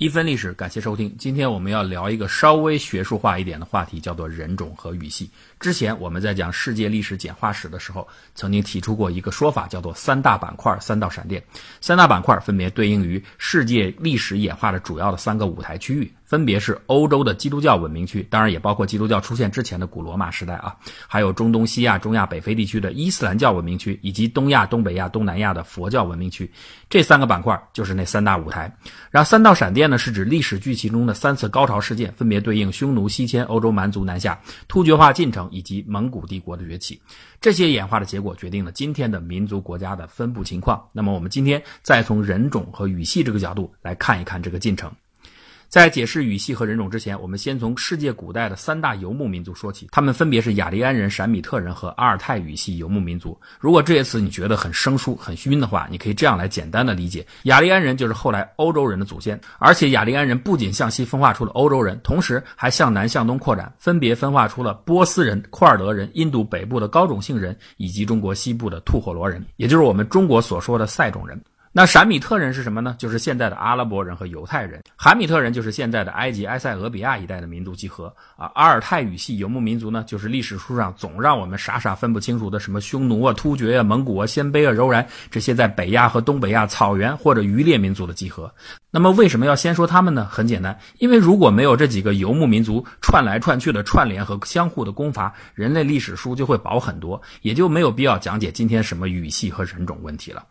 一分历史，感谢收听。今天我们要聊一个稍微学术化一点的话题，叫做人种和语系。之前我们在讲世界历史简化史的时候，曾经提出过一个说法，叫做三大板块、三道闪电。三大板块分别对应于世界历史演化的主要的三个舞台区域。分别是欧洲的基督教文明区，当然也包括基督教出现之前的古罗马时代啊，还有中东西亚、中亚、北非地区的伊斯兰教文明区，以及东亚、东北亚、东南亚的佛教文明区。这三个板块就是那三大舞台。然后三道闪电呢，是指历史剧情中的三次高潮事件，分别对应匈奴西迁、欧洲蛮族南下、突厥化进程以及蒙古帝国的崛起。这些演化的结果决定了今天的民族国家的分布情况。那么我们今天再从人种和语系这个角度来看一看这个进程。在解释语系和人种之前，我们先从世界古代的三大游牧民族说起，他们分别是雅利安人、闪米特人和阿尔泰语系游牧民族。如果这些词你觉得很生疏、很晕的话，你可以这样来简单的理解：雅利安人就是后来欧洲人的祖先，而且雅利安人不仅向西分化出了欧洲人，同时还向南向东扩展，分别分化出了波斯人、库尔德人、印度北部的高种姓人以及中国西部的吐火罗人，也就是我们中国所说的塞种人。那闪米特人是什么呢？就是现在的阿拉伯人和犹太人。韩米特人就是现在的埃及埃塞俄比亚一带的民族集合啊。阿尔泰语系游牧民族呢，就是历史书上总让我们傻傻分不清楚的什么匈奴啊、突厥啊、蒙古啊、鲜卑啊、柔然这些在北亚和东北亚草原或者渔猎民族的集合。那么为什么要先说他们呢？很简单，因为如果没有这几个游牧民族串来串去的串联和相互的攻伐，人类历史书就会薄很多，也就没有必要讲解今天什么语系和人种问题了。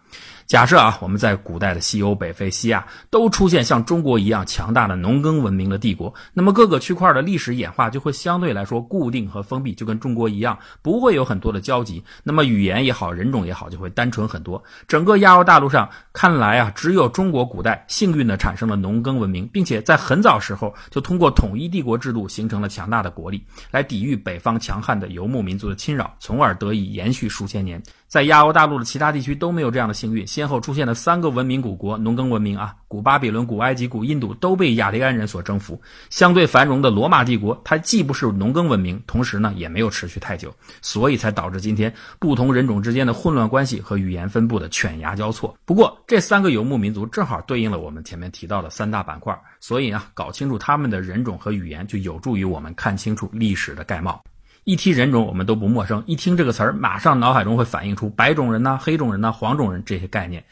假设啊，我们在古代的西欧、北非、西亚都出现像中国一样强大的农耕文明的帝国，那么各个区块的历史演化就会相对来说固定和封闭，就跟中国一样，不会有很多的交集。那么语言也好，人种也好，就会单纯很多。整个亚欧大陆上，看来啊，只有中国古代幸运的产生了农耕文明，并且在很早时候就通过统一帝国制度形成了强大的国力，来抵御北方强悍的游牧民族的侵扰，从而得以延续数千年。在亚欧大陆的其他地区都没有这样的幸运，先后出现了三个文明古国，农耕文明啊，古巴比伦、古埃及、古印度都被雅利安人所征服。相对繁荣的罗马帝国，它既不是农耕文明，同时呢也没有持续太久，所以才导致今天不同人种之间的混乱关系和语言分布的犬牙交错。不过这三个游牧民族正好对应了我们前面提到的三大板块，所以啊，搞清楚他们的人种和语言，就有助于我们看清楚历史的概貌。一提人种，我们都不陌生。一听这个词儿，马上脑海中会反映出白种人呐、黑种人呐、黄种人这些概念。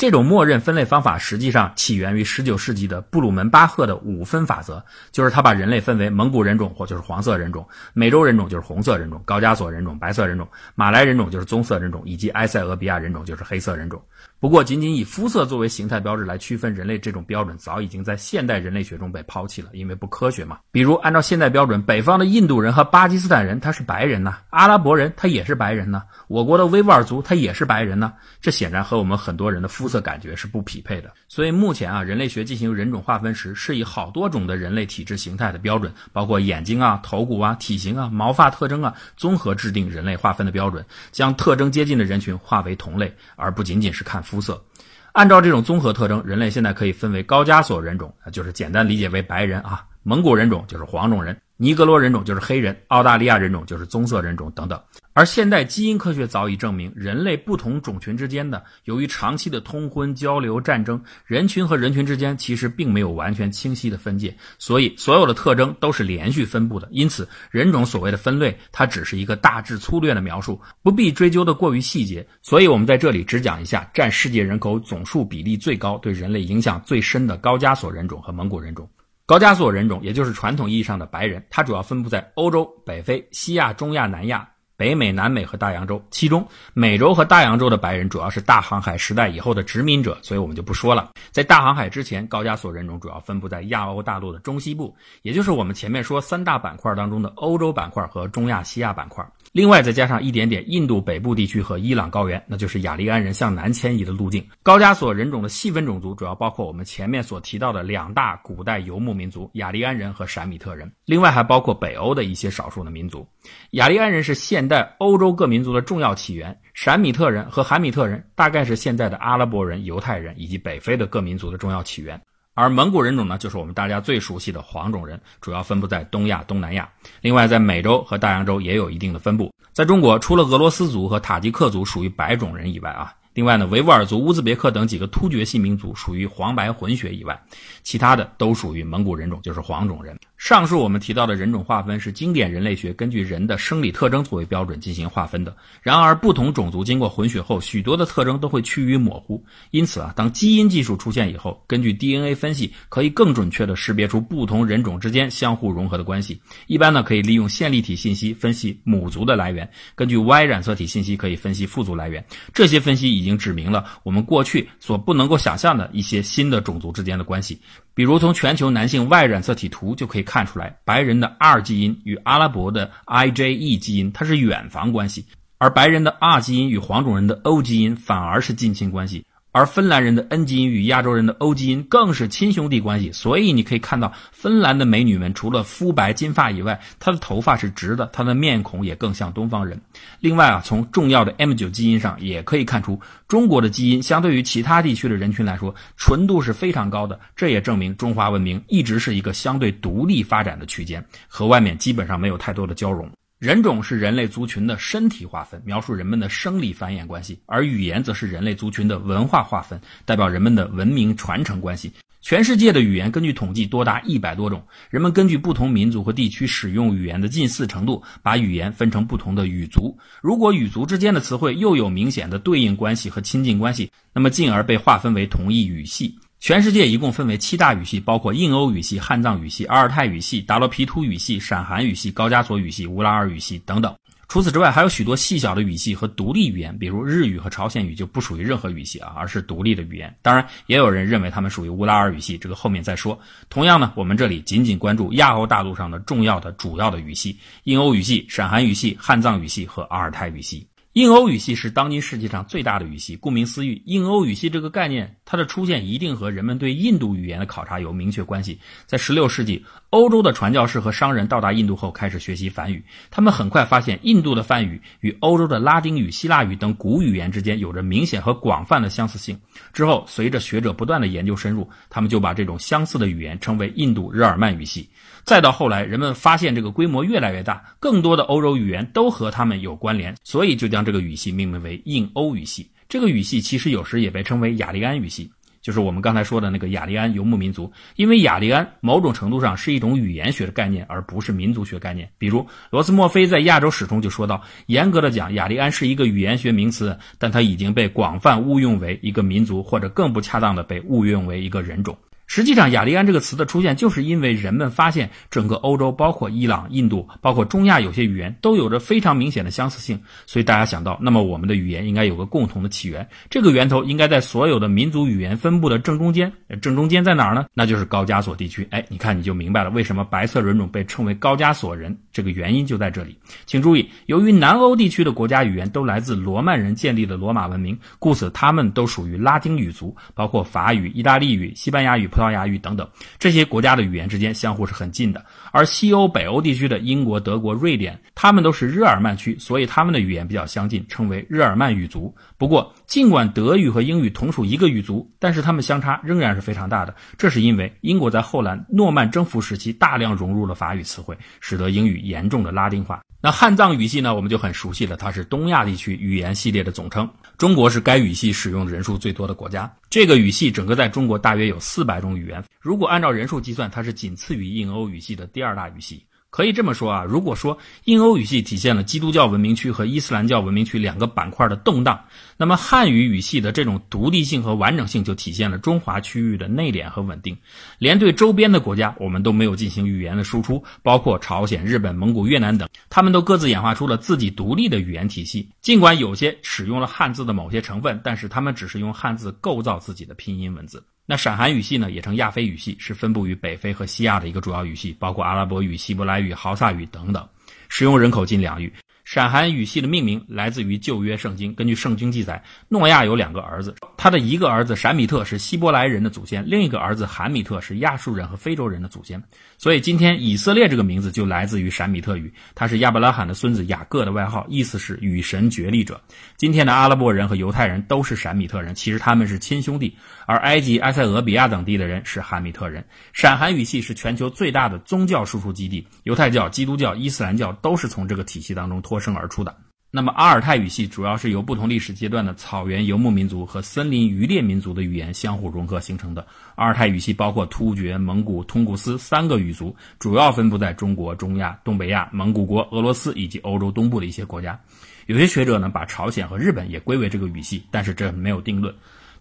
这种默认分类方法实际上起源于19世纪的布鲁门巴赫的五分法则，就是他把人类分为蒙古人种或就是黄色人种，美洲人种就是红色人种，高加索人种白色人种，马来人种就是棕色人种，以及埃塞俄比亚人种就是黑色人种。不过，仅仅以肤色作为形态标志来区分人类，这种标准早已经在现代人类学中被抛弃了，因为不科学嘛。比如，按照现代标准，北方的印度人和巴基斯坦人他是白人呐，阿拉伯人他也是白人呐，我国的维吾尔族他也是白人呐，这显然和我们很多人的肤色感觉是不匹配的。所以，目前啊，人类学进行人种划分时，是以好多种的人类体质形态的标准，包括眼睛啊、头骨啊、体型啊、毛发特征啊，综合制定人类划分的标准，将特征接近的人群划为同类，而不仅仅是看。肤色，按照这种综合特征，人类现在可以分为高加索人种，就是简单理解为白人啊；蒙古人种就是黄种人。尼格罗人种就是黑人，澳大利亚人种就是棕色人种等等。而现代基因科学早已证明，人类不同种群之间的由于长期的通婚、交流、战争，人群和人群之间其实并没有完全清晰的分界，所以所有的特征都是连续分布的。因此，人种所谓的分类，它只是一个大致粗略的描述，不必追究的过于细节。所以我们在这里只讲一下占世界人口总数比例最高、对人类影响最深的高加索人种和蒙古人种。高加索人种，也就是传统意义上的白人，它主要分布在欧洲、北非、西亚、中亚、南亚。北美、南美和大洋洲，其中美洲和大洋洲的白人主要是大航海时代以后的殖民者，所以我们就不说了。在大航海之前，高加索人种主要分布在亚欧大陆的中西部，也就是我们前面说三大板块当中的欧洲板块和中亚西亚板块。另外再加上一点点印度北部地区和伊朗高原，那就是雅利安人向南迁移的路径。高加索人种的细分种族主要包括我们前面所提到的两大古代游牧民族——雅利安人和闪米特人，另外还包括北欧的一些少数的民族。雅利安人是现代欧洲各民族的重要起源，闪米特人和韩米特人大概是现在的阿拉伯人、犹太人以及北非的各民族的重要起源。而蒙古人种呢，就是我们大家最熟悉的黄种人，主要分布在东亚、东南亚。另外，在美洲和大洋洲也有一定的分布。在中国，除了俄罗斯族和塔吉克族属于白种人以外啊，另外呢，维吾尔族、乌兹别克等几个突厥系民族属于黄白混血以外，其他的都属于蒙古人种，就是黄种人。上述我们提到的人种划分是经典人类学根据人的生理特征作为标准进行划分的。然而，不同种族经过混血后，许多的特征都会趋于模糊。因此啊，当基因技术出现以后，根据 DNA 分析，可以更准确地识别出不同人种之间相互融合的关系。一般呢，可以利用线粒体信息分析母族的来源，根据 Y 染色体信息可以分析父族来源。这些分析已经指明了我们过去所不能够想象的一些新的种族之间的关系。比如，从全球男性 Y 染色体图就可以看出来，白人的 R 基因与阿拉伯的 IJE 基因它是远房关系，而白人的 R 基因与黄种人的 O 基因反而是近亲关系。而芬兰人的 N 基因与亚洲人的 O 基因更是亲兄弟关系，所以你可以看到芬兰的美女们除了肤白金发以外，她的头发是直的，她的面孔也更像东方人。另外啊，从重要的 M9 基因上也可以看出，中国的基因相对于其他地区的人群来说，纯度是非常高的。这也证明中华文明一直是一个相对独立发展的区间，和外面基本上没有太多的交融。人种是人类族群的身体划分，描述人们的生理繁衍关系；而语言则是人类族群的文化划分，代表人们的文明传承关系。全世界的语言根据统计多达一百多种，人们根据不同民族和地区使用语言的近似程度，把语言分成不同的语族。如果语族之间的词汇又有明显的对应关系和亲近关系，那么进而被划分为同一语系。全世界一共分为七大语系，包括印欧语系、汉藏语系、阿尔泰语系、达罗毗荼语系、闪韩语系、高加索语系、乌拉尔语系等等。除此之外，还有许多细小的语系和独立语言，比如日语和朝鲜语就不属于任何语系啊，而是独立的语言。当然，也有人认为它们属于乌拉尔语系，这个后面再说。同样呢，我们这里仅仅关注亚欧大陆上的重要的、主要的语系：印欧语系、闪韩语系、汉藏语系和阿尔泰语系。印欧语系是当今世界上最大的语系。顾名思义，印欧语系这个概念，它的出现一定和人们对印度语言的考察有明确关系。在16世纪，欧洲的传教士和商人到达印度后，开始学习梵语。他们很快发现，印度的梵语与欧洲的拉丁语、希腊语等古语言之间有着明显和广泛的相似性。之后，随着学者不断的研究深入，他们就把这种相似的语言称为印度日耳曼语系。再到后来，人们发现这个规模越来越大，更多的欧洲语言都和他们有关联，所以就将这个语系命名为印欧语系。这个语系其实有时也被称为雅利安语系，就是我们刚才说的那个雅利安游牧民族。因为雅利安某种程度上是一种语言学的概念，而不是民族学概念。比如罗斯墨菲在《亚洲史》中就说到，严格的讲，雅利安是一个语言学名词，但它已经被广泛误用为一个民族，或者更不恰当的被误用为一个人种。实际上，雅利安这个词的出现，就是因为人们发现整个欧洲，包括伊朗、印度，包括中亚，有些语言都有着非常明显的相似性。所以大家想到，那么我们的语言应该有个共同的起源，这个源头应该在所有的民族语言分布的正中间。正中间在哪儿呢？那就是高加索地区。哎，你看你就明白了，为什么白色人种被称为高加索人，这个原因就在这里。请注意，由于南欧地区的国家语言都来自罗曼人建立的罗马文明，故此他们都属于拉丁语族，包括法语、意大利语、西班牙语。葡萄牙语等等，这些国家的语言之间相互是很近的。而西欧、北欧地区的英国、德国、瑞典，他们都是日耳曼区，所以他们的语言比较相近，称为日耳曼语族。不过，尽管德语和英语同属一个语族，但是他们相差仍然是非常大的。这是因为英国在后来诺曼征服时期大量融入了法语词汇，使得英语严重的拉丁化。那汉藏语系呢，我们就很熟悉了，它是东亚地区语言系列的总称。中国是该语系使用人数最多的国家。这个语系整个在中国大约有四百种语言，如果按照人数计算，它是仅次于印欧语系的第二大语系。可以这么说啊，如果说印欧语系体现了基督教文明区和伊斯兰教文明区两个板块的动荡，那么汉语语系的这种独立性和完整性就体现了中华区域的内敛和稳定。连对周边的国家，我们都没有进行语言的输出，包括朝鲜、日本、蒙古、越南等，他们都各自演化出了自己独立的语言体系。尽管有些使用了汉字的某些成分，但是他们只是用汉字构造自己的拼音文字。那闪韩语系呢，也称亚非语系，是分布于北非和西亚的一个主要语系，包括阿拉伯语、希伯来语、豪萨语等等，使用人口近两亿。闪韩语系的命名来自于旧约圣经。根据圣经记载，诺亚有两个儿子，他的一个儿子闪米特是希伯来人的祖先，另一个儿子韩米特是亚述人和非洲人的祖先。所以今天以色列这个名字就来自于闪米特语，他是亚伯拉罕的孙子雅各的外号，意思是与神决力者。今天的阿拉伯人和犹太人都是闪米特人，其实他们是亲兄弟。而埃及、埃塞俄比亚等地的人是韩米特人。闪韩语系是全球最大的宗教输出基地，犹太教、基督教、伊斯兰教都是从这个体系当中脱。生而出的。那么阿尔泰语系主要是由不同历史阶段的草原游牧民族和森林渔猎民族的语言相互融合形成的。阿尔泰语系包括突厥、蒙古、通古斯三个语族，主要分布在中国、中亚、东北亚、蒙古国、俄罗斯以及欧洲东部的一些国家。有些学者呢把朝鲜和日本也归为这个语系，但是这没有定论。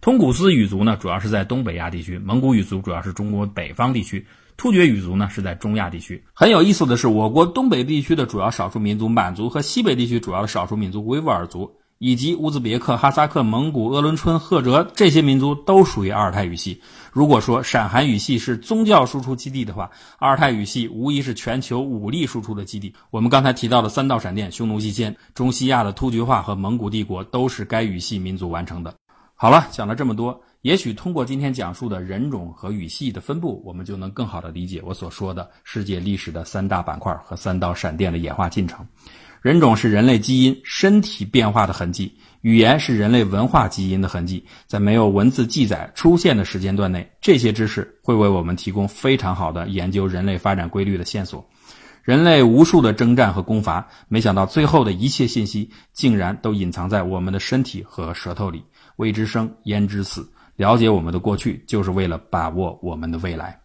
通古斯语族呢主要是在东北亚地区，蒙古语族主要是中国北方地区。突厥语族呢是在中亚地区。很有意思的是，我国东北地区的主要少数民族满族和西北地区主要的少数民族维吾尔族，以及乌兹别克、哈萨克、蒙古、鄂伦春、赫哲这些民族都属于阿尔泰语系。如果说陕韩语系是宗教输出基地的话，阿尔泰语系无疑是全球武力输出的基地。我们刚才提到的三道闪电、匈奴西迁、中西亚的突厥化和蒙古帝国，都是该语系民族完成的。好了，讲了这么多。也许通过今天讲述的人种和语系的分布，我们就能更好的理解我所说的世界历史的三大板块和三道闪电的演化进程。人种是人类基因身体变化的痕迹，语言是人类文化基因的痕迹。在没有文字记载出现的时间段内，这些知识会为我们提供非常好的研究人类发展规律的线索。人类无数的征战和攻伐，没想到最后的一切信息竟然都隐藏在我们的身体和舌头里。未知生，焉知死？了解我们的过去，就是为了把握我们的未来。